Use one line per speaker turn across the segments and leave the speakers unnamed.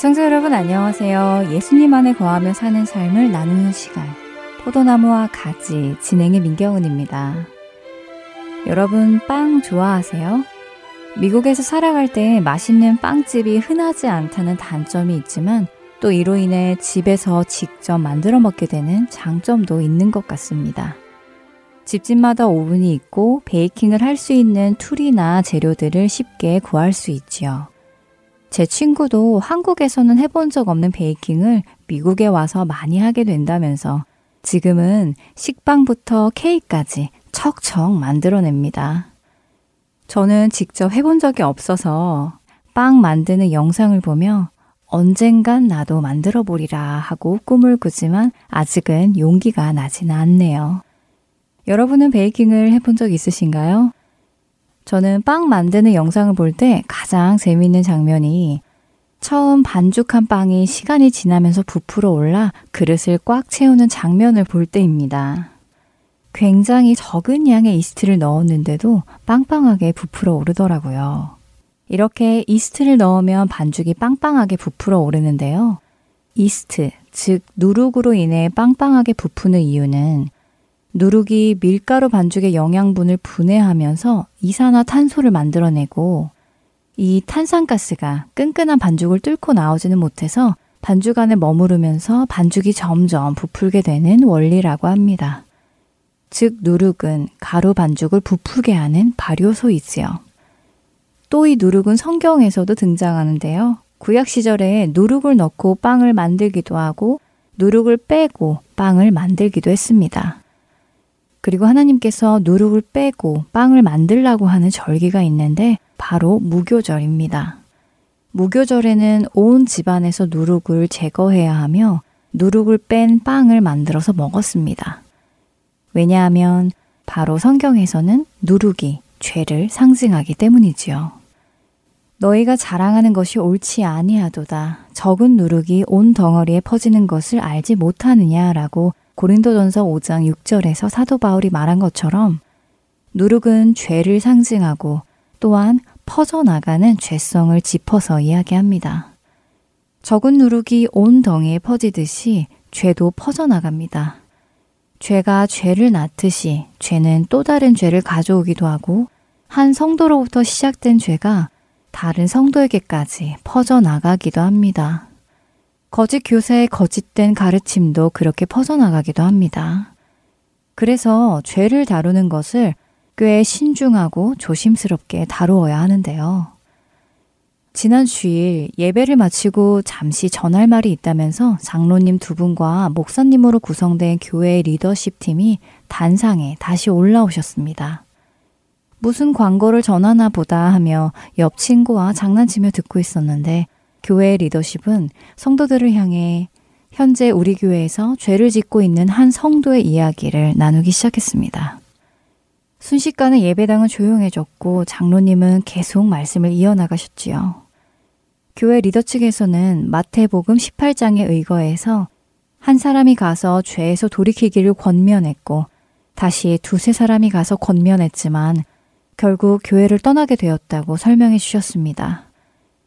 애청자 여러분 안녕하세요. 예수님 안에 거하며 사는 삶을 나누는 시간 포도나무와 가지 진행의 민경은입니다. 여러분 빵 좋아하세요? 미국에서 살아갈 때 맛있는 빵집이 흔하지 않다는 단점이 있지만 또 이로 인해 집에서 직접 만들어 먹게 되는 장점도 있는 것 같습니다. 집집마다 오븐이 있고 baking을 할 수 있는 tool이나 재료들을 쉽게 구할 수 있지요. 제 친구도 한국에서는 해본 적 없는 baking을 미국에 와서 많이 하게 된다면서 지금은 식빵부터 케이크까지 척척 만들어냅니다. 저는 직접 해본 적이 없어서 빵 만드는 영상을 보며 언젠간 나도 만들어 보리라 하고 꿈을 꾸지만 아직은 용기가 나지는 않네요. 여러분은 베이킹을 해본 적 있으신가요? 저는 빵 만드는 영상을 볼 때 가장 재미있는 장면이 처음 반죽한 빵이 시간이 지나면서 부풀어 올라 그릇을 꽉 채우는 장면을 볼 때입니다. 굉장히 적은 양의 이스트를 넣었는데도 빵빵하게 부풀어 오르더라고요. 이렇게 이스트를 넣으면 반죽이 빵빵하게 부풀어 오르는데요. 이스트, 즉 누룩으로 인해 빵빵하게 부푸는 이유는 누룩이 밀가루 반죽의 영양분을 분해하면서 이산화탄소를 만들어내고 이 탄산가스가 끈끈한 반죽을 뚫고 나오지는 못해서 반죽 안에 머무르면서 반죽이 점점 부풀게 되는 원리라고 합니다. 즉, 누룩은 가루 반죽을 부풀게 하는 발효소이지요. 또 이 누룩은 성경에서도 등장하는데요. 구약 시절에 누룩을 넣고 빵을 만들기도 하고 누룩을 빼고 빵을 만들기도 했습니다. 그리고 하나님께서 누룩을 빼고 빵을 만들라고 하는 절기가 있는데 바로 무교절입니다. 무교절에는 온 집안에서 누룩을 제거해야 하며 누룩을 뺀 빵을 만들어서 먹었습니다. 왜냐하면 바로 성경에서는 누룩이 죄를 상징하기 때문이지요. 너희가 자랑하는 것이 옳지 아니하도다. 적은 누룩이 온 덩어리에 퍼지는 것을 알지 못하느냐라고 고린도전서 5장 6절에서 사도 바울이 말한 것처럼 누룩은 죄를 상징하고 또한 퍼져나가는 죄성을 짚어서 이야기합니다. 적은 누룩이 온 덩이에 퍼지듯이 죄도 퍼져나갑니다. 죄가 죄를 낳듯이 죄는 또 다른 죄를 가져오기도 하고 한 성도로부터 시작된 죄가 다른 성도에게까지 퍼져나가기도 합니다. 거짓 교사의 거짓된 가르침도 그렇게 퍼져나가기도 합니다. 그래서 죄를 다루는 것을 꽤 신중하고 조심스럽게 다루어야 하는데요. 지난 주일 예배를 마치고 잠시 전할 말이 있다면서 장로님 두 분과 목사님으로 구성된 교회 리더십 팀이 단상에 다시 올라오셨습니다. 무슨 광고를 전하나 보다 하며 옆 친구와 장난치며 듣고 있었는데 교회 리더십은 성도들을 향해 현재 우리 교회에서 죄를 짓고 있는 한 성도의 이야기를 나누기 시작했습니다. 순식간에 예배당은 조용해졌고 장로님은 계속 말씀을 이어나가셨지요. 교회 리더 측에서는 마태복음 18장에 의거해서 한 사람이 가서 죄에서 돌이키기를 권면했고 다시 두세 사람이 가서 권면했지만 결국 교회를 떠나게 되었다고 설명해 주셨습니다.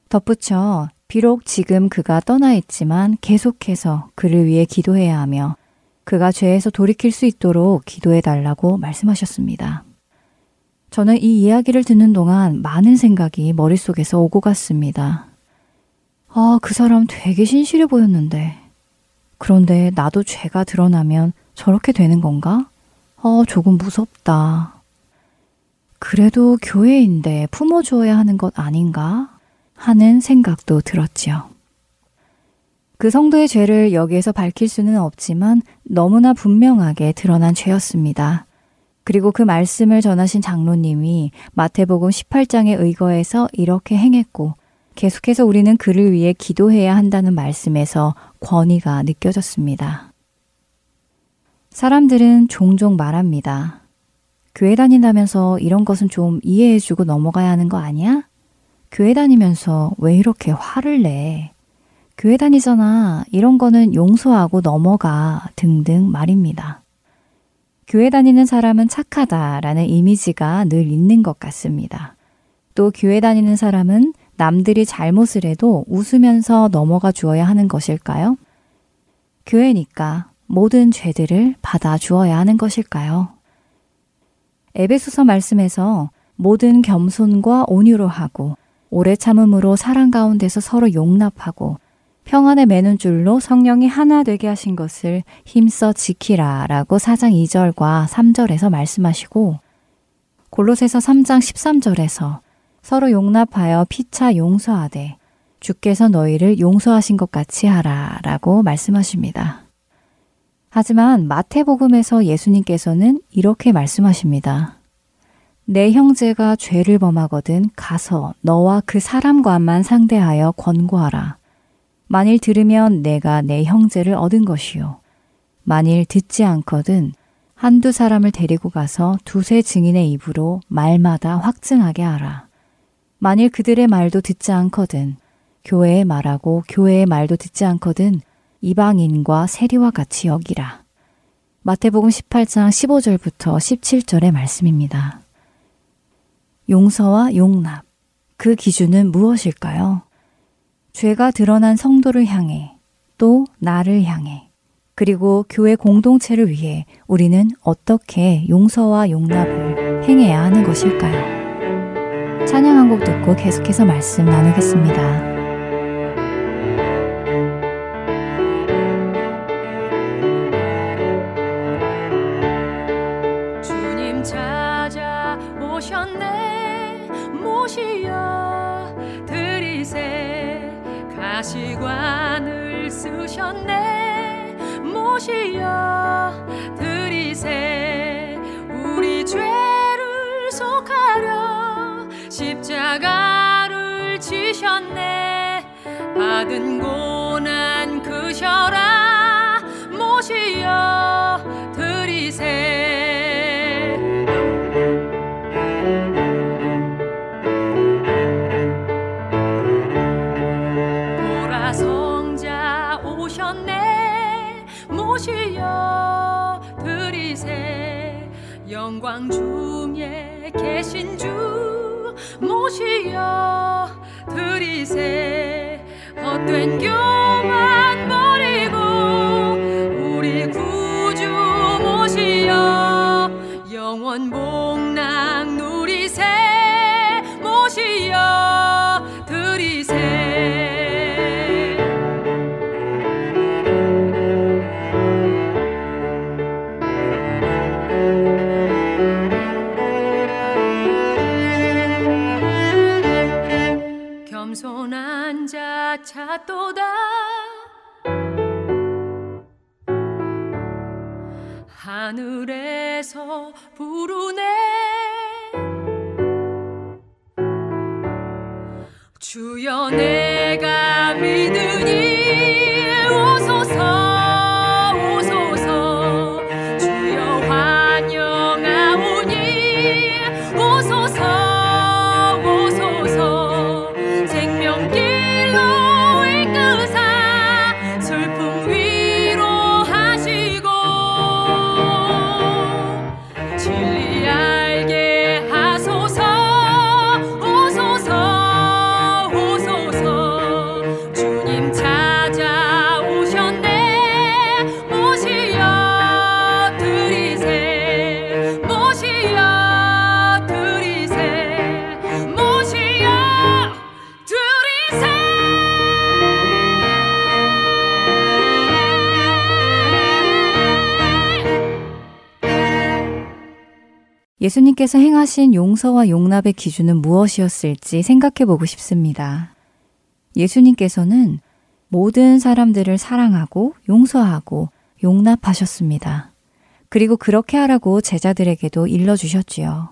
덧붙여 비록 지금 그가 떠나 있지만 계속해서 그를 위해 기도해야 하며 그가 죄에서 돌이킬 수 있도록 기도해 달라고 말씀하셨습니다. 저는 이 이야기를 듣는 동안 많은 생각이 머릿속에서 오고 갔습니다. 아, 그 사람 되게 신실해 보였는데. 그런데 나도 죄가 드러나면 저렇게 되는 건가? 어, 조금 무섭다. 그래도 교회인데 품어주어야 하는 것 아닌가? 하는 생각도 들었지요. 그 성도의 죄를 여기에서 밝힐 수는 없지만 너무나 분명하게 드러난 죄였습니다. 그리고 그 말씀을 전하신 장로님이 마태복음 18장에 의거해서 이렇게 행했고 계속해서 우리는 그를 위해 기도해야 한다는 말씀에서 권위가 느껴졌습니다. 사람들은 종종 말합니다. 교회 다닌다면서 이런 것은 좀 이해해주고 넘어가야 하는 거 아니야? 교회 다니면서 왜 이렇게 화를 내? 교회 다니잖아. 이런 거는 용서하고 넘어가. 등등 말입니다. 교회 다니는 사람은 착하다라는 이미지가 늘 있는 것 같습니다. 또 교회 다니는 사람은 남들이 잘못을 해도 웃으면서 넘어가 주어야 하는 것일까요? 교회니까 모든 죄들을 받아 주어야 하는 것일까요? 에베소서 말씀에서 모든 겸손과 온유로 하고 오래 참음으로 사랑 가운데서 서로 용납하고 평안에 매는 줄로 성령이 하나 되게 하신 것을 힘써 지키라 라고 4장 2절과 3절에서 말씀하시고 골로새서 3장 13절에서 서로 용납하여 피차 용서하되 주께서 너희를 용서하신 것 같이 하라 라고 말씀하십니다. 하지만 마태복음에서 예수님께서는 이렇게 말씀하십니다. 내 형제가 죄를 범하거든 가서 너와 그 사람과만 상대하여 권고하라. 만일 들으면 내가 내 형제를 얻은 것이요. 만일 듣지 않거든 한두 사람을 데리고 가서 두세 증인의 입으로 말마다 확증하게 하라. 만일 그들의 말도 듣지 않거든 교회의 말하고 교회의 말도 듣지 않거든 이방인과 세리와 같이 여기라. 마태복음 18장 15절부터 17절의 말씀입니다. 용서와 용납. 그 기준은 무엇일까요? 죄가 드러난 성도를 향해 또 나를 향해 그리고 교회 공동체를 위해 우리는 어떻게 용서와 용납을 행해야 하는 것일까요? 찬양 한 곡 듣고 계속해서 말씀 나누겠습니다.
지셨네. 받은 고난 그셔라. 모시여 들이세. 영광 중에 계신 주 모시여 드리세 헛된 교만 버리고 우리 구주 모시여 영원 복 하늘에서 부르네. 주여 내가
예수님께서 행하신 용서와 용납의 기준은 무엇이었을지 생각해 보고 싶습니다. 예수님께서는 모든 사람들을 사랑하고 용서하고 용납하셨습니다. 그리고 그렇게 하라고 제자들에게도 일러주셨지요.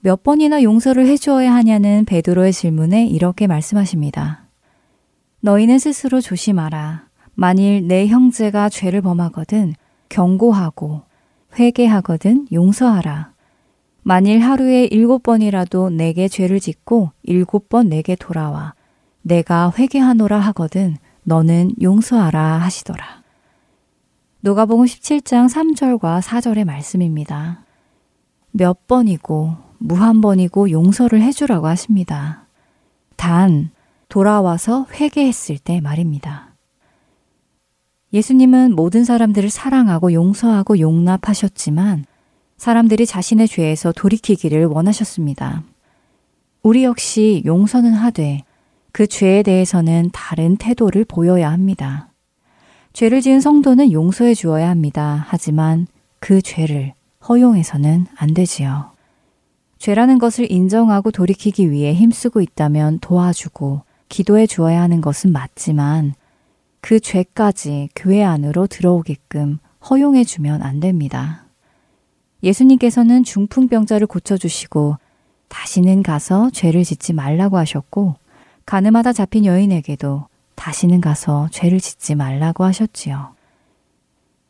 몇 번이나 용서를 해주어야 하냐는 베드로의 질문에 이렇게 말씀하십니다. 너희는 스스로 조심하라. 만일 내 형제가 죄를 범하거든 경고하고 회개하거든 용서하라. 만일 하루에 일곱 번이라도 내게 죄를 짓고 일곱 번 내게 돌아와 내가 회개하노라 하거든 너는 용서하라 하시더라. 누가복음 17장 3절과 4절의 말씀입니다. 몇 번이고 무한 번이고 용서를 해주라고 하십니다. 단 돌아와서 회개했을 때 말입니다. 예수님은 모든 사람들을 사랑하고 용서하고 용납하셨지만 사람들이 자신의 죄에서 돌이키기를 원하셨습니다. 우리 역시 용서는 하되 그 죄에 대해서는 다른 태도를 보여야 합니다. 죄를 지은 성도는 용서해 주어야 합니다. 하지만 그 죄를 허용해서는 안 되지요. 죄라는 것을 인정하고 돌이키기 위해 힘쓰고 있다면 도와주고 기도해 주어야 하는 것은 맞지만 그 죄까지 교회 안으로 들어오게끔 허용해 주면 안 됩니다. 예수님께서는 중풍병자를 고쳐주시고 다시는 가서 죄를 짓지 말라고 하셨고 가늠하다 잡힌 여인에게도 다시는 가서 죄를 짓지 말라고 하셨지요.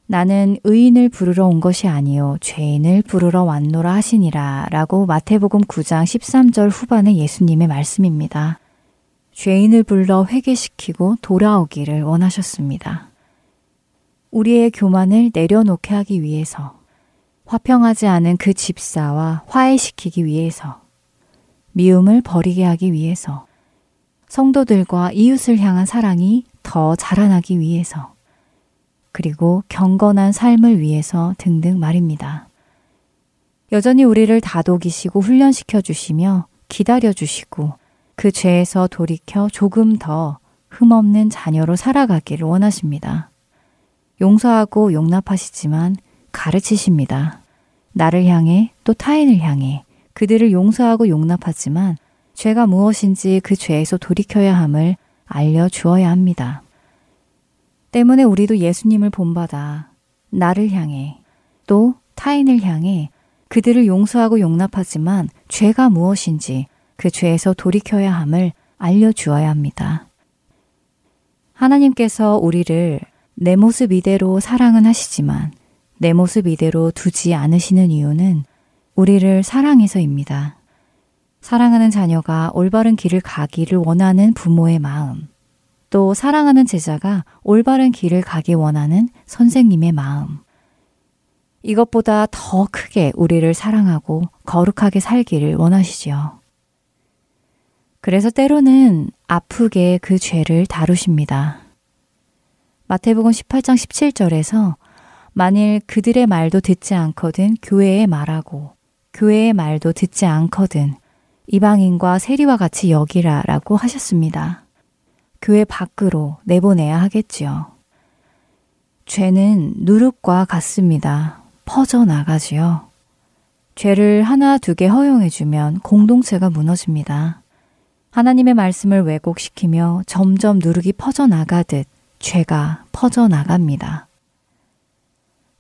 나는 의인을 부르러 온 것이 아니요 죄인을 부르러 왔노라 하시니라 라고 마태복음 9장 13절 후반의 예수님의 말씀입니다. 죄인을 불러 회개시키고 돌아오기를 원하셨습니다. 우리의 교만을 내려놓게 하기 위해서 화평하지 않은 그 집사와 화해시키기 위해서 미움을 버리게 하기 위해서 성도들과 이웃을 향한 사랑이 더 자라나기 위해서 그리고 경건한 삶을 위해서 등등 말입니다. 여전히 우리를 다독이시고 훈련시켜 주시며 기다려 주시고 그 죄에서 돌이켜 조금 더 흠없는 자녀로 살아가기를 원하십니다. 용서하고 용납하시지만 가르치십니다. 나를 향해 또 타인을 향해 그들을 용서하고 용납하지만 죄가 무엇인지 그 죄에서 돌이켜야 함을 알려주어야 합니다. 때문에 우리도 예수님을 본받아 나를 향해 또 타인을 향해 그들을 용서하고 용납하지만 죄가 무엇인지 그 죄에서 돌이켜야 함을 알려주어야 합니다. 하나님께서 우리를 내 모습 이대로 사랑은 하시지만 내 모습 이대로 두지 않으시는 이유는 우리를 사랑해서입니다. 사랑하는 자녀가 올바른 길을 가기를 원하는 부모의 마음, 또 사랑하는 제자가 올바른 길을 가기 원하는 선생님의 마음. 이것보다 더 크게 우리를 사랑하고 거룩하게 살기를 원하시지요. 그래서 때로는 아프게 그 죄를 다루십니다. 마태복음 18장 17절에서 만일 그들의 말도 듣지 않거든 교회의 말하고 교회의 말도 듣지 않거든 이방인과 세리와 같이 여기라 라고 하셨습니다. 교회 밖으로 내보내야 하겠지요. 죄는 누룩과 같습니다. 퍼져나가지요. 죄를 하나 두 개 허용해주면 공동체가 무너집니다. 하나님의 말씀을 왜곡시키며 점점 누룩이 퍼져나가듯 죄가 퍼져나갑니다.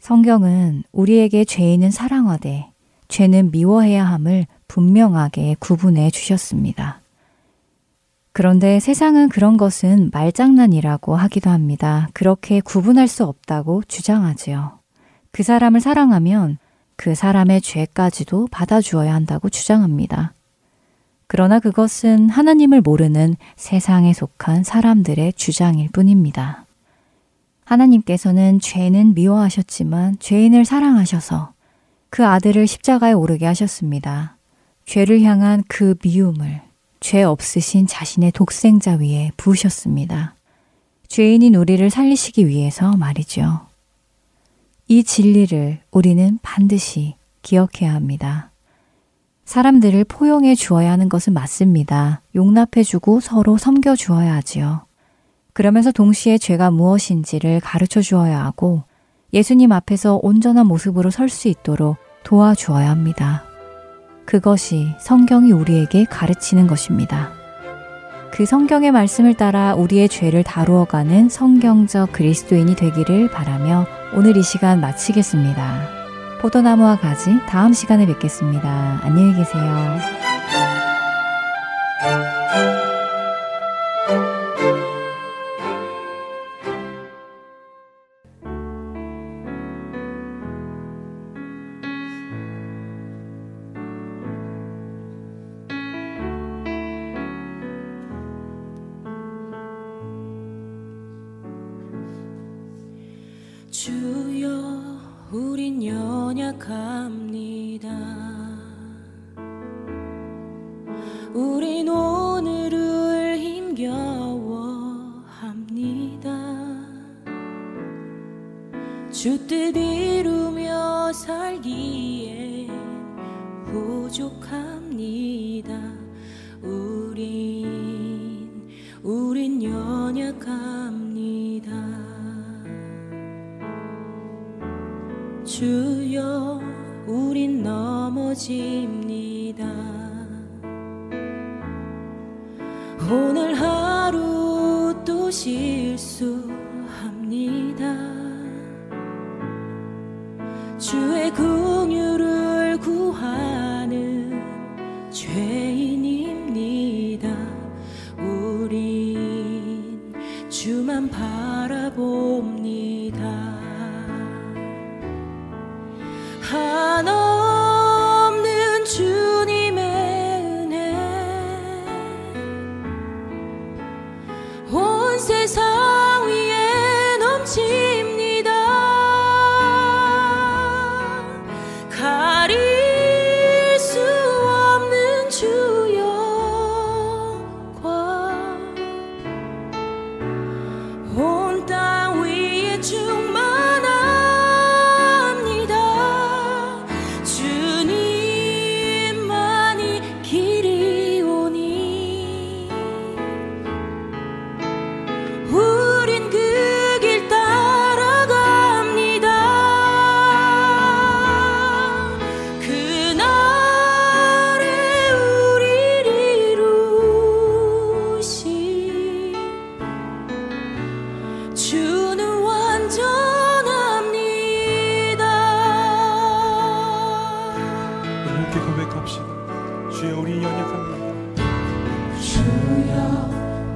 성경은 우리에게 죄인은 사랑하되 죄는 미워해야 함을 분명하게 구분해 주셨습니다. 그런데 세상은 그런 것은 말장난이라고 하기도 합니다. 그렇게 구분할 수 없다고 주장하지요. 그 사람을 사랑하면 그 사람의 죄까지도 받아주어야 한다고 주장합니다. 그러나 그것은 하나님을 모르는 세상에 속한 사람들의 주장일 뿐입니다. 하나님께서는 죄는 미워하셨지만 죄인을 사랑하셔서 그 아들을 십자가에 오르게 하셨습니다. 죄를 향한 그 미움을 죄 없으신 자신의 독생자 위에 부으셨습니다. 죄인인 우리를 살리시기 위해서 말이죠. 이 진리를 우리는 반드시 기억해야 합니다. 사람들을 포용해 주어야 하는 것은 맞습니다. 용납해 주고 서로 섬겨 주어야 하지요. 그러면서 동시에 죄가 무엇인지를 가르쳐 주어야 하고 예수님 앞에서 온전한 모습으로 설 수 있도록 도와주어야 합니다. 그것이 성경이 우리에게 가르치는 것입니다.
그 성경의 말씀을 따라 우리의 죄를 다루어가는 성경적 그리스도인이 되기를 바라며 오늘 이 시간 마치겠습니다. 포도나무와 가지 다음 시간에 뵙겠습니다. 안녕히 계세요.
지마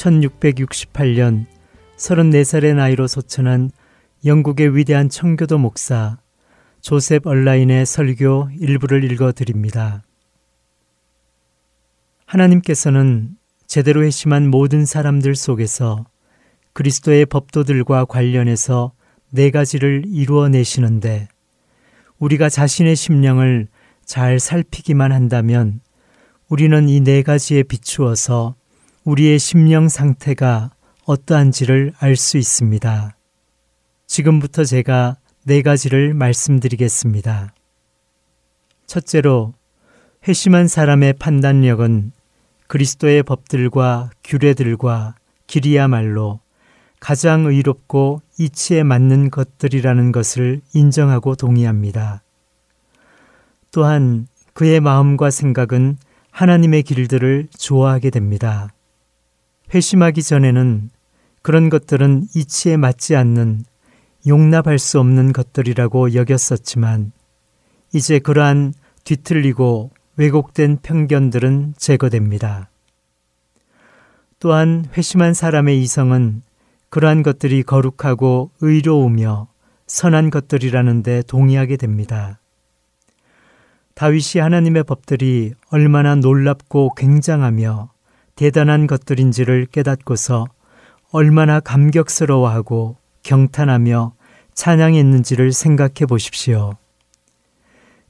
1668년 34살의 나이로 소천한 영국의 위대한 청교도 목사 조셉 얼라인의 설교 일부를 읽어 드립니다. 하나님께서는 제대로 회심한 모든 사람들 속에서 그리스도의 법도들과 관련해서 네 가지를 이루어내시는데 우리가 자신의 심령을 잘 살피기만 한다면 우리는 이 네 가지에 비추어서 우리의 심령 상태가 어떠한지를 알 수 있습니다. 지금부터 제가 네 가지를 말씀드리겠습니다. 첫째로, 회심한 사람의 판단력은 그리스도의 법들과 규례들과 길이야말로 가장 의롭고 이치에 맞는 것들이라는 것을 인정하고 동의합니다. 또한 그의 마음과 생각은 하나님의 길들을 좋아하게 됩니다. 회심하기 전에는 그런 것들은 이치에 맞지 않는 용납할 수 없는 것들이라고 여겼었지만 이제 그러한 뒤틀리고 왜곡된 편견들은 제거됩니다. 또한 회심한 사람의 이성은 그러한 것들이 거룩하고 의로우며 선한 것들이라는데 동의하게 됩니다. 다윗이 하나님의 법들이 얼마나 놀랍고 굉장하며 대단한 것들인지를 깨닫고서 얼마나 감격스러워하고 경탄하며 찬양했는지를 생각해 보십시오.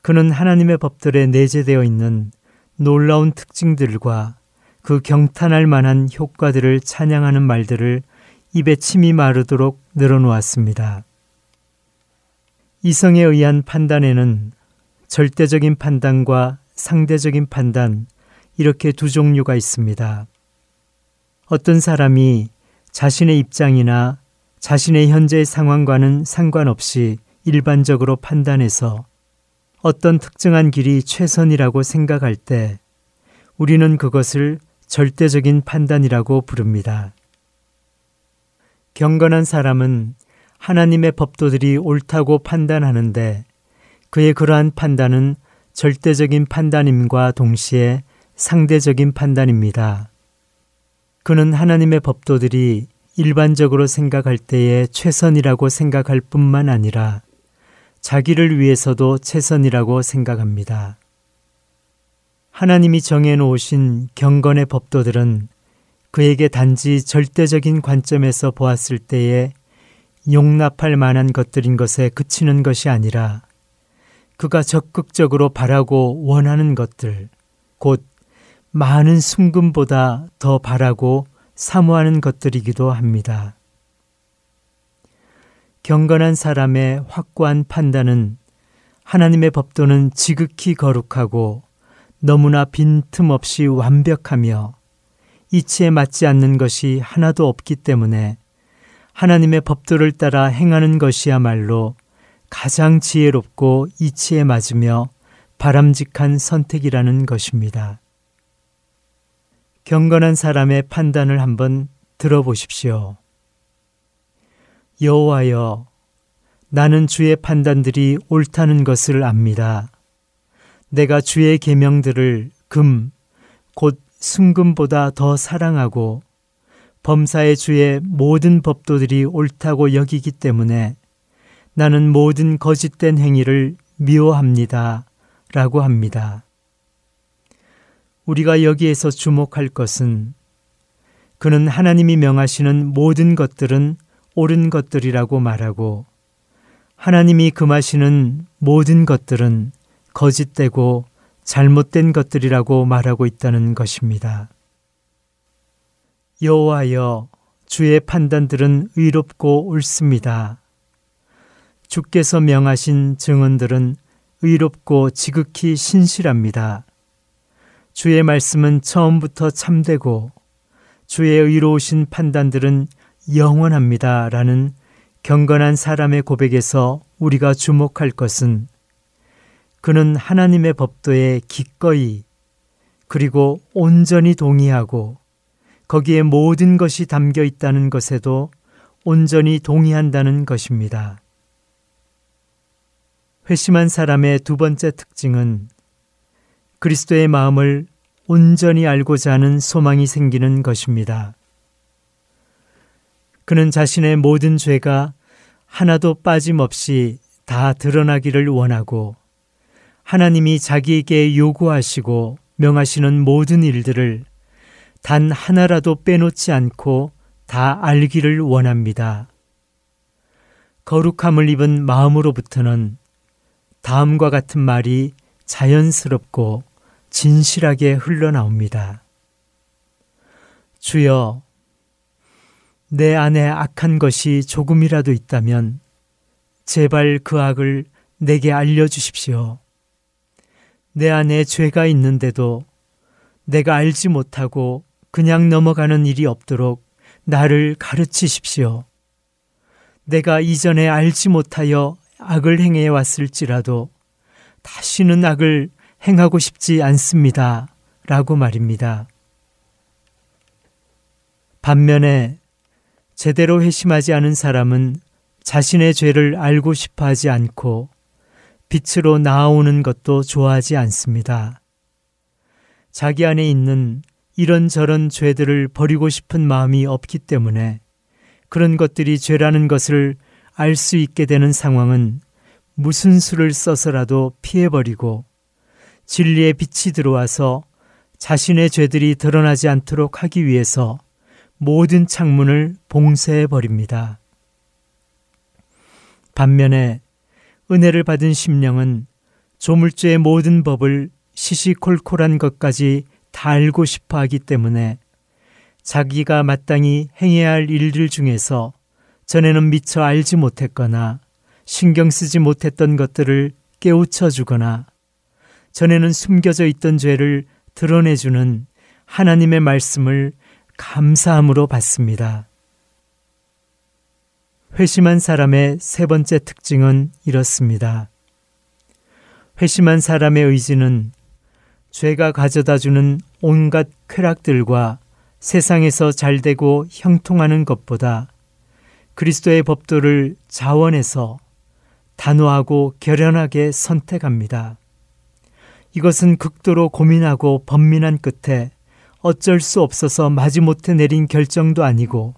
그는 하나님의 법들에 내재되어 있는 놀라운 특징들과 그 경탄할 만한 효과들을 찬양하는 말들을 입에 침이 마르도록 늘어놓았습니다. 이성에 의한 판단에는 절대적인 판단과 상대적인 판단, 이렇게 두 종류가 있습니다. 어떤 사람이 자신의 입장이나 자신의 현재 상황과는 상관없이 일반적으로 판단해서 어떤 특정한 길이 최선이라고 생각할 때 우리는 그것을 절대적인 판단이라고 부릅니다. 경건한 사람은 하나님의 법도들이 옳다고 판단하는데 그의 그러한 판단은 절대적인 판단임과 동시에 상대적인 판단입니다. 그는 하나님의 법도들이 일반적으로 생각할 때에 최선이라고 생각할 뿐만 아니라 자기를 위해서도 최선이라고 생각합니다. 하나님이 정해놓으신 경건의 법도들은 그에게 단지 절대적인 관점에서 보았을 때에 용납할 만한 것들인 것에 그치는 것이 아니라 그가 적극적으로 바라고 원하는 것들, 곧 많은 순금보다 더 바라고 사모하는 것들이기도 합니다. 경건한 사람의 확고한 판단은 하나님의 법도는 지극히 거룩하고 너무나 빈틈없이 완벽하며 이치에 맞지 않는 것이 하나도 없기 때문에 하나님의 법도를 따라 행하는 것이야말로 가장 지혜롭고 이치에 맞으며 바람직한 선택이라는 것입니다. 경건한 사람의 판단을 한번 들어보십시오. 여호와여, 나는 주의 판단들이 옳다는 것을 압니다. 내가 주의 계명들을 금, 곧 순금보다 더 사랑하고 범사의 주의 모든 법도들이 옳다고 여기기 때문에 나는 모든 거짓된 행위를 미워합니다. 라고 합니다. 우리가 여기에서 주목할 것은 그는 하나님이 명하시는 모든 것들은 옳은 것들이라고 말하고 하나님이 금하시는 모든 것들은 거짓되고 잘못된 것들이라고 말하고 있다는 것입니다. 여호와여 주의 판단들은 의롭고 옳습니다. 주께서 명하신 증언들은 의롭고 지극히 신실합니다. 주의 말씀은 처음부터 참되고 주의 의로우신 판단들은 영원합니다. 라는 경건한 사람의 고백에서 우리가 주목할 것은 그는 하나님의 법도에 기꺼이 그리고 온전히 동의하고 거기에 모든 것이 담겨 있다는 것에도 온전히 동의한다는 것입니다. 회심한 사람의 두 번째 특징은 그리스도의 마음을 온전히 알고자 하는 소망이 생기는 것입니다. 그는 자신의 모든 죄가 하나도 빠짐없이 다 드러나기를 원하고 하나님이 자기에게 요구하시고 명하시는 모든 일들을 단 하나라도 빼놓지 않고 다 알기를 원합니다. 거룩함을 입은 마음으로부터는 다음과 같은 말이 자연스럽고 진실하게 흘러나옵니다. 주여, 내 안에 악한 것이 조금이라도 있다면 제발 그 악을 내게 알려주십시오. 내 안에 죄가 있는데도 내가 알지 못하고 그냥 넘어가는 일이 없도록 나를 가르치십시오. 내가 이전에 알지 못하여 악을 행해 왔을지라도 다시는 악을 행하고 싶지 않습니다. 라고 말입니다. 반면에 제대로 회심하지 않은 사람은 자신의 죄를 알고 싶어 하지 않고 빛으로 나아오는 것도 좋아하지 않습니다. 자기 안에 있는 이런저런 죄들을 버리고 싶은 마음이 없기 때문에 그런 것들이 죄라는 것을 알 수 있게 되는 상황은 무슨 수를 써서라도 피해버리고 진리의 빛이 들어와서 자신의 죄들이 드러나지 않도록 하기 위해서 모든 창문을 봉쇄해 버립니다. 반면에 은혜를 받은 심령은 조물주의 모든 법을 시시콜콜한 것까지 다 알고 싶어 하기 때문에 자기가 마땅히 행해야 할 일들 중에서 전에는 미처 알지 못했거나 신경 쓰지 못했던 것들을 깨우쳐 주거나 전에는 숨겨져 있던 죄를 드러내주는 하나님의 말씀을 감사함으로 받습니다. 회심한 사람의 세 번째 특징은 이렇습니다. 회심한 사람의 의지는 죄가 가져다 주는 온갖 쾌락들과 세상에서 잘되고 형통하는 것보다 그리스도의 법도를 자원해서 단호하고 결연하게 선택합니다. 이것은 극도로 고민하고 번민한 끝에 어쩔 수 없어서 마지못해 내린 결정도 아니고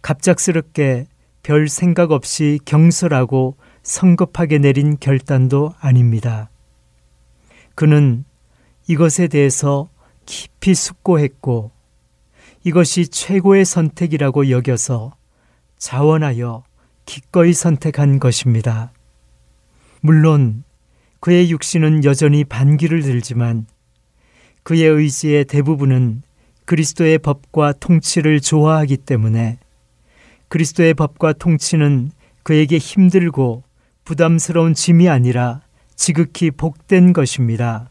갑작스럽게 별 생각 없이 경솔하고 성급하게 내린 결단도 아닙니다. 그는 이것에 대해서 깊이 숙고했고 이것이 최고의 선택이라고 여겨서 자원하여 기꺼이 선택한 것입니다. 물론 그의 육신은 여전히 반기를 들지만 그의 의지의 대부분은 그리스도의 법과 통치를 좋아하기 때문에 그리스도의 법과 통치는 그에게 힘들고 부담스러운 짐이 아니라 지극히 복된 것입니다.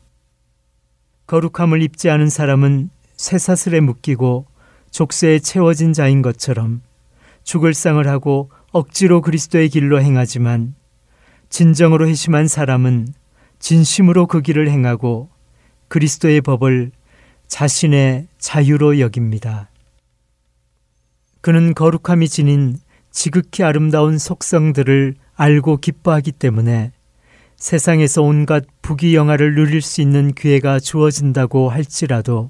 거룩함을 입지 않은 사람은 쇠사슬에 묶이고 족쇄에 채워진 자인 것처럼 죽을 상을 하고 억지로 그리스도의 길로 행하지만 진정으로 회심한 사람은 진심으로 그 길을 행하고 그리스도의 법을 자신의 자유로 여깁니다. 그는 거룩함이 지닌 지극히 아름다운 속성들을 알고 기뻐하기 때문에 세상에서 온갖 부귀영화를 누릴 수 있는 기회가 주어진다고 할지라도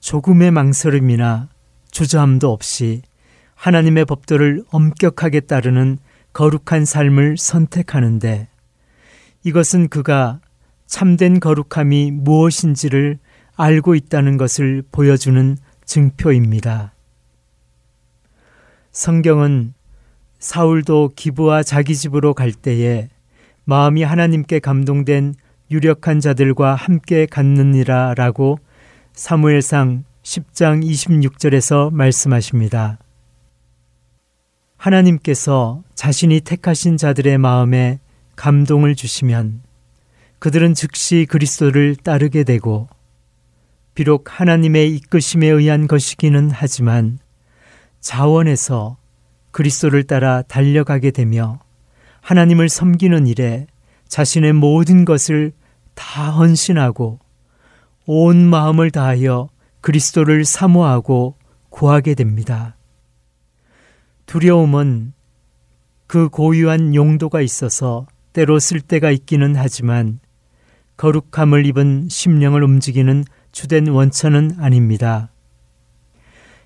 조금의 망설임이나 주저함도 없이 하나님의 법도를 엄격하게 따르는 거룩한 삶을 선택하는데 이것은 그가 참된 거룩함이 무엇인지를 알고 있다는 것을 보여주는 증표입니다. 성경은 사울도 기부와 자기 집으로 갈 때에 마음이 하나님께 감동된 유력한 자들과 함께 갔느니라 라고 사무엘상 10장 26절에서 말씀하십니다. 하나님께서 자신이 택하신 자들의 마음에 감동을 주시면 그들은 즉시 그리스도를 따르게 되고 비록 하나님의 이끄심에 의한 것이기는 하지만 자원에서 그리스도를 따라 달려가게 되며 하나님을 섬기는 일에 자신의 모든 것을 다 헌신하고 온 마음을 다하여 그리스도를 사모하고 구하게 됩니다. 두려움은 그 고유한 용도가 있어서 때로 쓸 때가 있기는 하지만 거룩함을 입은 심령을 움직이는 주된 원천은 아닙니다.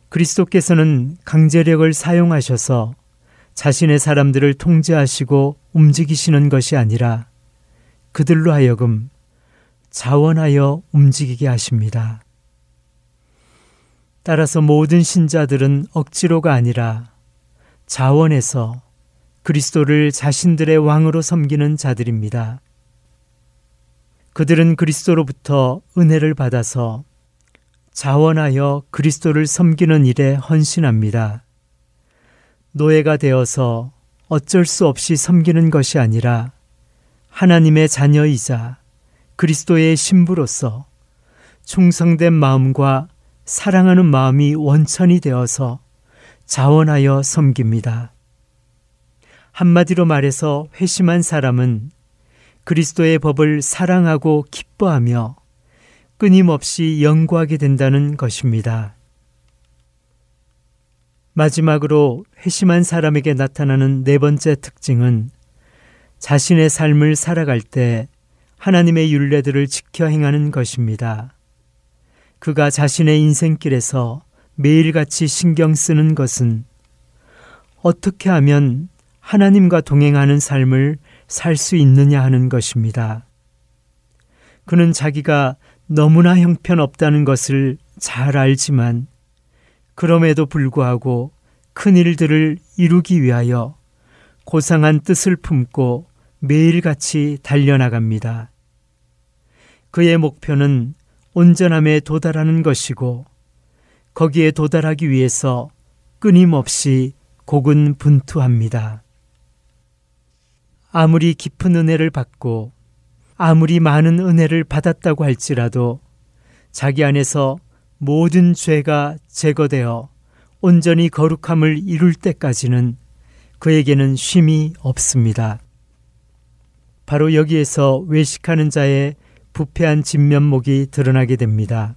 그리스도께서는 강제력을 사용하셔서 자신의 사람들을 통제하시고 움직이시는 것이 아니라 그들로 하여금 자원하여 움직이게 하십니다. 따라서 모든 신자들은 억지로가 아니라 자원해서 그리스도를 자신들의 왕으로 섬기는 자들입니다. 그들은 그리스도로부터 은혜를 받아서 자원하여 그리스도를 섬기는 일에 헌신합니다. 노예가 되어서 어쩔 수 없이 섬기는 것이 아니라 하나님의 자녀이자 그리스도의 신부로서 충성된 마음과 사랑하는 마음이 원천이 되어서 자원하여 섬깁니다. 한마디로 말해서 회심한 사람은 그리스도의 법을 사랑하고 기뻐하며 끊임없이 연구하게 된다는 것입니다. 마지막으로 회심한 사람에게 나타나는 네 번째 특징은 자신의 삶을 살아갈 때 하나님의 윤례들을 지켜 행하는 것입니다. 그가 자신의 인생길에서 매일같이 신경 쓰는 것은 어떻게 하면 하나님과 동행하는 삶을 살 수 있느냐 하는 것입니다. 그는 자기가 너무나 형편없다는 것을 잘 알지만 그럼에도 불구하고 큰 일들을 이루기 위하여 고상한 뜻을 품고 매일같이 달려나갑니다. 그의 목표는 온전함에 도달하는 것이고 거기에 도달하기 위해서 끊임없이 고군분투합니다. 아무리 깊은 은혜를 받고 아무리 많은 은혜를 받았다고 할지라도 자기 안에서 모든 죄가 제거되어 온전히 거룩함을 이룰 때까지는 그에게는 쉼이 없습니다. 바로 여기에서 외식하는 자의 부패한 진면목이 드러나게 됩니다.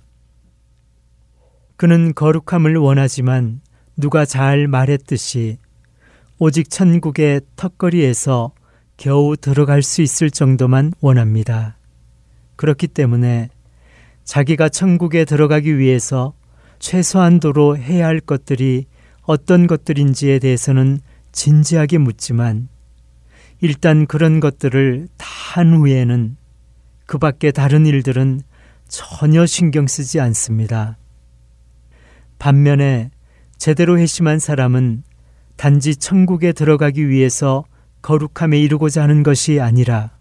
그는 거룩함을 원하지만 누가 잘 말했듯이 오직 천국의 턱걸이에서 겨우 들어갈 수 있을 정도만 원합니다. 그렇기 때문에 자기가 천국에 들어가기 위해서 최소한도로 해야 할 것들이 어떤 것들인지에 대해서는 진지하게 묻지만 일단 그런 것들을 다 한 후에는 그 밖에 다른 일들은 전혀 신경 쓰지 않습니다. 반면에 제대로 회심한 사람은 단지 천국에 들어가기 위해서 거룩함에 이르고자 하는 것이 아니라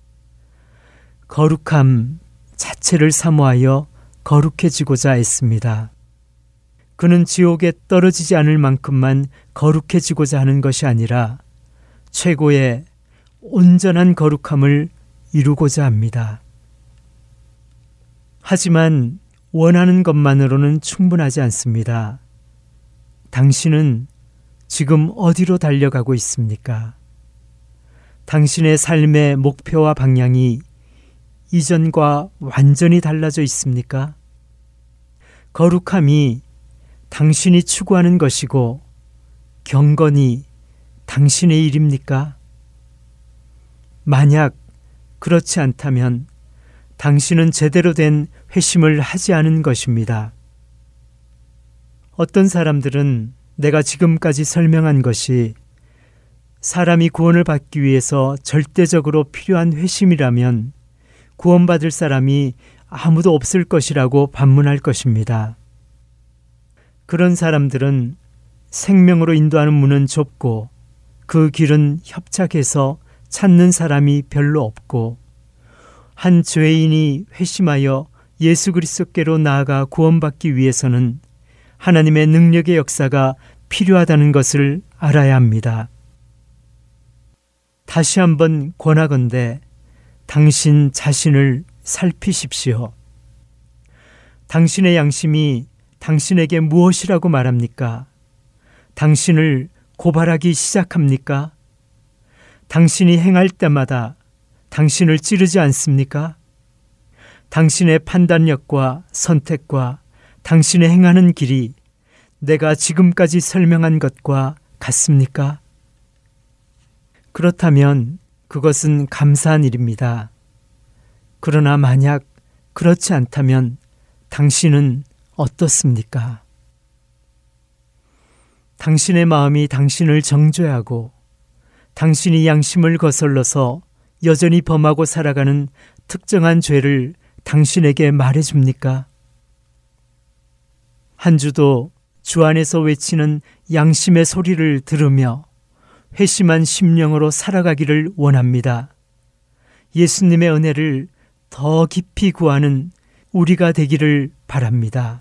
거룩함 자체를 사모하여 거룩해지고자 애씁니다. 그는 지옥에 떨어지지 않을 만큼만 거룩해지고자 하는 것이 아니라 최고의 온전한 거룩함을 이루고자 합니다. 하지만 원하는 것만으로는 충분하지 않습니다. 당신은 지금 어디로 달려가고 있습니까? 당신의 삶의 목표와 방향이 이전과 완전히 달라져 있습니까? 거룩함이 당신이 추구하는 것이고 경건이 당신의 일입니까? 만약 그렇지 않다면 당신은 제대로 된 회심을 하지 않은 것입니다. 어떤 사람들은 내가 지금까지 설명한 것이 사람이 구원을 받기 위해서 절대적으로 필요한 회심이라면 구원받을 사람이 아무도 없을 것이라고 반문할 것입니다. 그런 사람들은 생명으로 인도하는 문은 좁고 그 길은 협착해서 찾는 사람이 별로 없고 한 죄인이 회심하여 예수 그리스도께로 나아가 구원받기 위해서는 하나님의 능력의 역사가 필요하다는 것을 알아야 합니다. 다시 한번 권하건대 당신 자신을 살피십시오. 당신의 양심이 당신에게 무엇이라고 말합니까? 당신을 고발하기 시작합니까? 당신이 행할 때마다 당신을 찌르지 않습니까? 당신의 판단력과 선택과 당신의 행하는 길이 내가 지금까지 설명한 것과 같습니까? 그렇다면 그것은 감사한 일입니다. 그러나 만약 그렇지 않다면 당신은 어떻습니까? 당신의 마음이 당신을 정죄하고 당신이 양심을 거슬러서 여전히 범하고 살아가는 특정한 죄를 당신에게 말해줍니까? 한 주도 주 안에서 외치는 양심의 소리를 들으며 회심한 심령으로 살아가기를 원합니다. 예수님의 은혜를 더 깊이 구하는 우리가 되기를 바랍니다.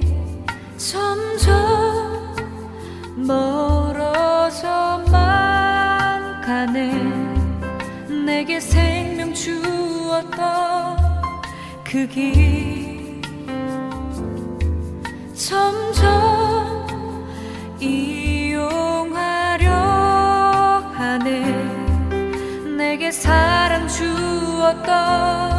점점 멀어져만 가네. 내게 생명 주었던 그 길. 점점 이용하려 하네. 내게 사랑 주었던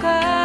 십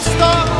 stop.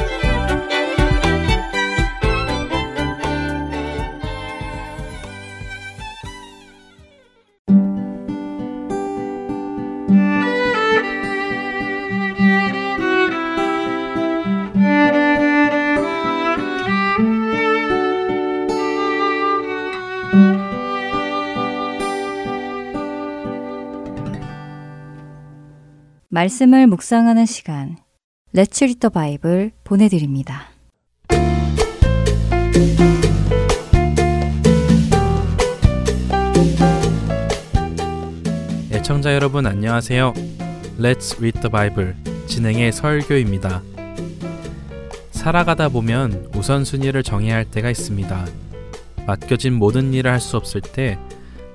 말씀을 묵상하는 시간 레츠 리더 바이블 보내드립니다.
애청자 여러분 안녕하세요. Let's Read the Bible 진행의 설교입니다. 살아가다 보면 우선순위를 정해야 할 때가 있습니다. 맡겨진 모든 일을 할 수 없을 때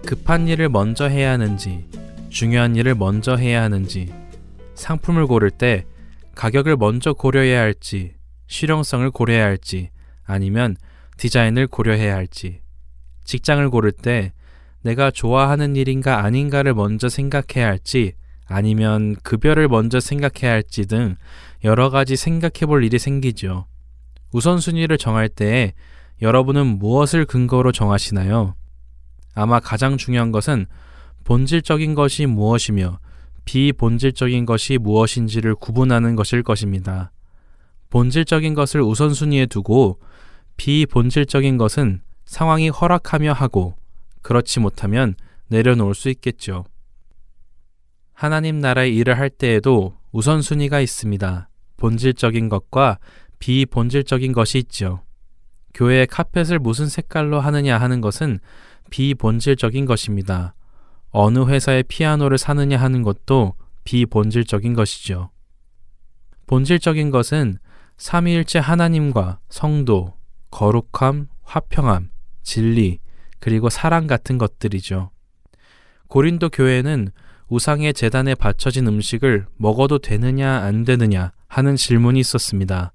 급한 일을 먼저 해야 하는지 중요한 일을 먼저 해야 하는지 상품을 고를 때 가격을 먼저 고려해야 할지 실용성을 고려해야 할지 아니면 디자인을 고려해야 할지 직장을 고를 때 내가 좋아하는 일인가 아닌가를 먼저 생각해야 할지 아니면 급여를 먼저 생각해야 할지 등 여러 가지 생각해 볼 일이 생기죠. 우선순위를 정할 때에 여러분은 무엇을 근거로 정하시나요? 아마 가장 중요한 것은 본질적인 것이 무엇이며 비본질적인 것이 무엇인지를 구분하는 것일 것입니다. 본질적인 것을 우선순위에 두고 비본질적인 것은 상황이 허락하며 하고 그렇지 못하면 내려놓을 수 있겠죠. 하나님 나라의 일을 할 때에도 우선순위가 있습니다. 본질적인 것과 비본질적인 것이 있죠. 교회의 카펫을 무슨 색깔로 하느냐 하는 것은 비본질적인 것입니다. 어느 회사의 피아노를 사느냐 하는 것도 비본질적인 것이죠. 본질적인 것은 삼위일체 하나님과 성도, 거룩함, 화평함, 진리, 그리고 사랑 같은 것들이죠. 고린도 교회는 우상의 재단에 바쳐진 음식을 먹어도 되느냐 안 되느냐 하는 질문이 있었습니다.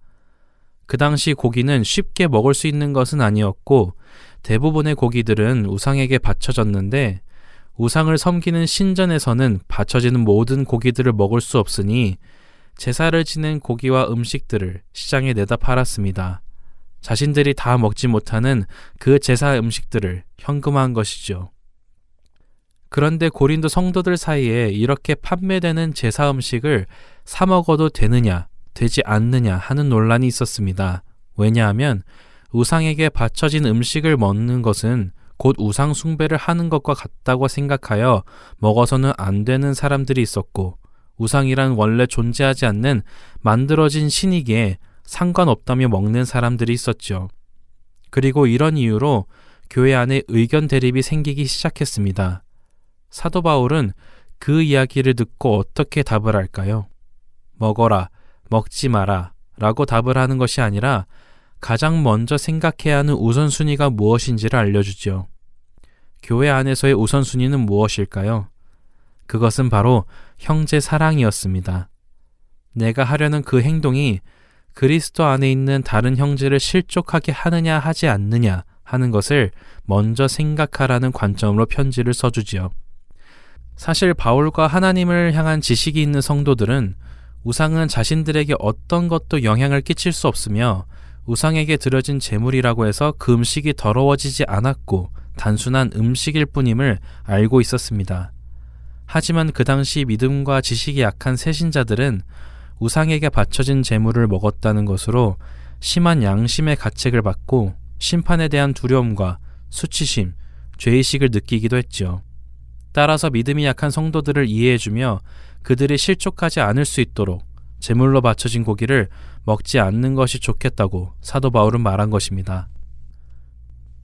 그 당시 고기는 쉽게 먹을 수 있는 것은 아니었고 대부분의 고기들은 우상에게 바쳐졌는데 우상을 섬기는 신전에서는 바쳐지는 모든 고기들을 먹을 수 없으니 제사를 지낸 고기와 음식들을 시장에 내다 팔았습니다. 자신들이 다 먹지 못하는 그 제사 음식들을 현금화한 것이죠. 그런데 고린도 성도들 사이에 이렇게 판매되는 제사 음식을 사 먹어도 되느냐, 되지 않느냐 하는 논란이 있었습니다. 왜냐하면 우상에게 바쳐진 음식을 먹는 것은 곧 우상 숭배를 하는 것과 같다고 생각하여 먹어서는 안 되는 사람들이 있었고 우상이란 원래 존재하지 않는 만들어진 신이기에 상관없다며 먹는 사람들이 있었죠. 그리고 이런 이유로 교회 안에 의견 대립이 생기기 시작했습니다. 사도 바울은 그 이야기를 듣고 어떻게 답을 할까요? 먹어라, 먹지 마라 라고 답을 하는 것이 아니라 가장 먼저 생각해야 하는 우선순위가 무엇인지를 알려주죠. 교회 안에서의 우선순위는 무엇일까요? 그것은 바로 형제 사랑이었습니다. 내가 하려는 그 행동이 그리스도 안에 있는 다른 형제를 실족하게 하느냐 하지 않느냐 하는 것을 먼저 생각하라는 관점으로 편지를 써주지요. 사실 바울과 하나님을 향한 지식이 있는 성도들은 우상은 자신들에게 어떤 것도 영향을 끼칠 수 없으며 우상에게 드려진 제물이라고 해서 그 음식이 더러워지지 않았고 단순한 음식일 뿐임을 알고 있었습니다. 하지만 그 당시 믿음과 지식이 약한 새신자들은 우상에게 바쳐진 제물을 먹었다는 것으로 심한 양심의 가책을 받고 심판에 대한 두려움과 수치심, 죄의식을 느끼기도 했죠. 따라서 믿음이 약한 성도들을 이해해주며 그들이 실족하지 않을 수 있도록 제물로 바쳐진 고기를 먹지 않는 것이 좋겠다고 사도 바울은 말한 것입니다.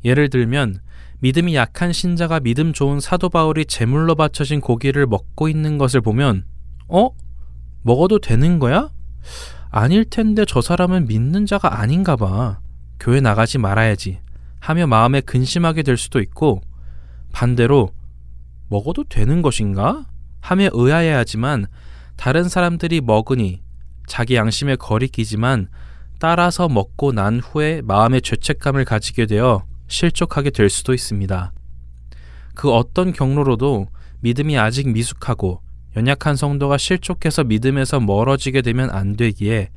예를 들면 믿음이 약한 신자가 믿음 좋은 사도 바울이 제물로 바쳐진 고기를 먹고 있는 것을 보면 어? 먹어도 되는 거야? 아닐 텐데 저 사람은 믿는 자가 아닌가 봐. 교회 나가지 말아야지. 하며 마음에 근심하게 될 수도 있고 반대로 먹어도 되는 것인가? 하며 의아해하지만 다른 사람들이 먹으니 자기 양심에 거리끼지만 따라서 먹고 난 후에 마음의 죄책감을 가지게 되어 실족하게 될 수도 있습니다. 그 어떤 경로로도 믿음이 아직 미숙하고 연약한 성도가 실족해서 믿음에서 멀어지게 되면 안 되기에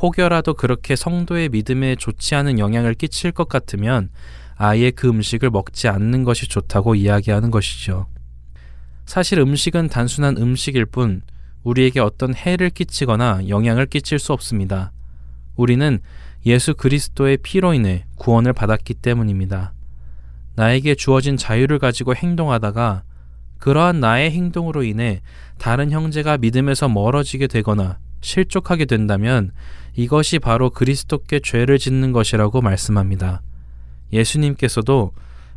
혹여라도 그렇게 성도의 믿음에 좋지 않은 영향을 끼칠 것 같으면 아예 그 음식을 먹지 않는 것이 좋다고 이야기하는 것이죠. 사실 음식은 단순한 음식일 뿐 우리에게 어떤 해를 끼치거나 영향을 끼칠 수 없습니다. 우리는 예수 그리스도의 피로 인해 구원을 받았기 때문입니다. 나에게 주어진 자유를 가지고 행동하다가 그러한 나의 행동으로 인해 다른 형제가 믿음에서 멀어지게 되거나 실족하게 된다면 이것이 바로 그리스도께 죄를 짓는 것이라고 말씀합니다. 예수님께서도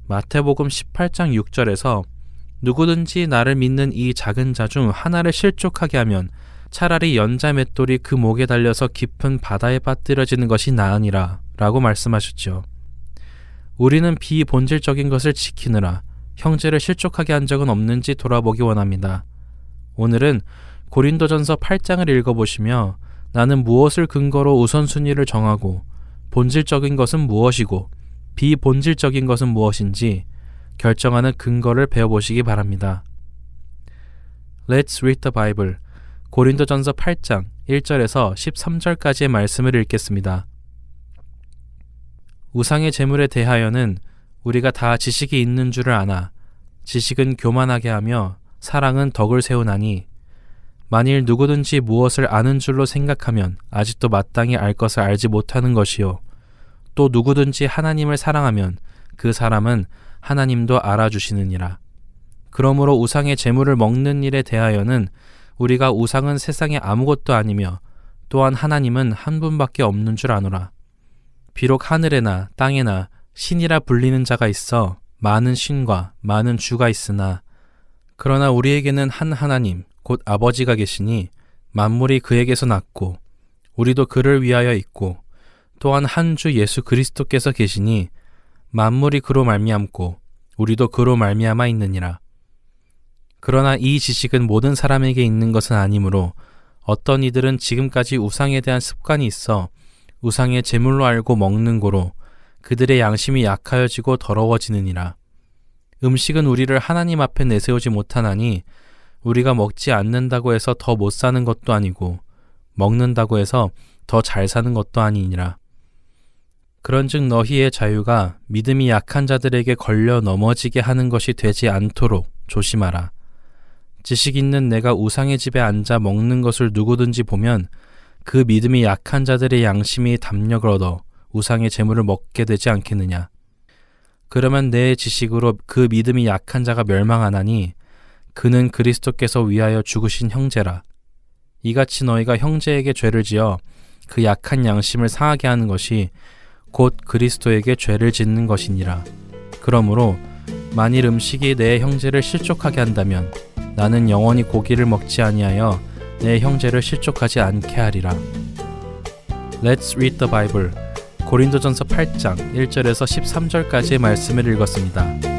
마태복음 18장 6절에서 누구든지 나를 믿는 이 작은 자 중 하나를 실족하게 하면 차라리 연자 맷돌이 그 목에 달려서 깊은 바다에 빠뜨려지는 것이 나으니라 라고 말씀하셨죠. 우리는 비본질적인 것을 지키느라 형제를 실족하게 한 적은 없는지 돌아보기 원합니다. 오늘은 고린도전서 8장을 읽어보시며 나는 무엇을 근거로 우선순위를 정하고 본질적인 것은 무엇이고 비본질적인 것은 무엇인지 결정하는 근거를 배워보시기 바랍니다. Let's read the Bible. 고린도전서 8장 1절에서 13절까지의 말씀을 읽겠습니다. 우상의 재물에 대하여는 우리가 다 지식이 있는 줄을 아나 지식은 교만하게 하며 사랑은 덕을 세우나니 만일 누구든지 무엇을 아는 줄로 생각하면 아직도 마땅히 알 것을 알지 못하는 것이요 또 누구든지 하나님을 사랑하면 그 사람은 하나님도 알아주시느니라 그러므로 우상의 재물을 먹는 일에 대하여는 우리가 우상은 세상에 아무것도 아니며 또한 하나님은 한 분밖에 없는 줄 아노라. 비록 하늘에나 땅에나 신이라 불리는 자가 있어 많은 신과 많은 주가 있으나 그러나 우리에게는 한 하나님 곧 아버지가 계시니 만물이 그에게서 났고 우리도 그를 위하여 있고 또한 한 주 예수 그리스도께서 계시니 만물이 그로 말미암고 우리도 그로 말미암아 있느니라 그러나 이 지식은 모든 사람에게 있는 것은 아니므로 어떤 이들은 지금까지 우상에 대한 습관이 있어 우상의 제물로 알고 먹는 고로 그들의 양심이 약하여지고 더러워지느니라. 음식은 우리를 하나님 앞에 내세우지 못하나니 우리가 먹지 않는다고 해서 더 못 사는 것도 아니고 먹는다고 해서 더 잘 사는 것도 아니니라. 그런즉 너희의 자유가 믿음이 약한 자들에게 걸려 넘어지게 하는 것이 되지 않도록 조심하라. 지식 있는 내가 우상의 집에 앉아 먹는 것을 누구든지 보면 그 믿음이 약한 자들의 양심이 담력을 얻어 우상의 재물을 먹게 되지 않겠느냐. 그러면 내 지식으로 그 믿음이 약한 자가 멸망하나니 그는 그리스도께서 위하여 죽으신 형제라. 이같이 너희가 형제에게 죄를 지어 그 약한 양심을 상하게 하는 것이 곧 그리스도에게 죄를 짓는 것이니라. 그러므로 만일 음식이 내 형제를 실족하게 한다면 나는 영원히 고기를 먹지 아니하여 내 형제를 실족하지 않게 하리라. Let's read the Bible. 고린도전서 8장 1절에서 13절까지의 말씀을 읽었습니다.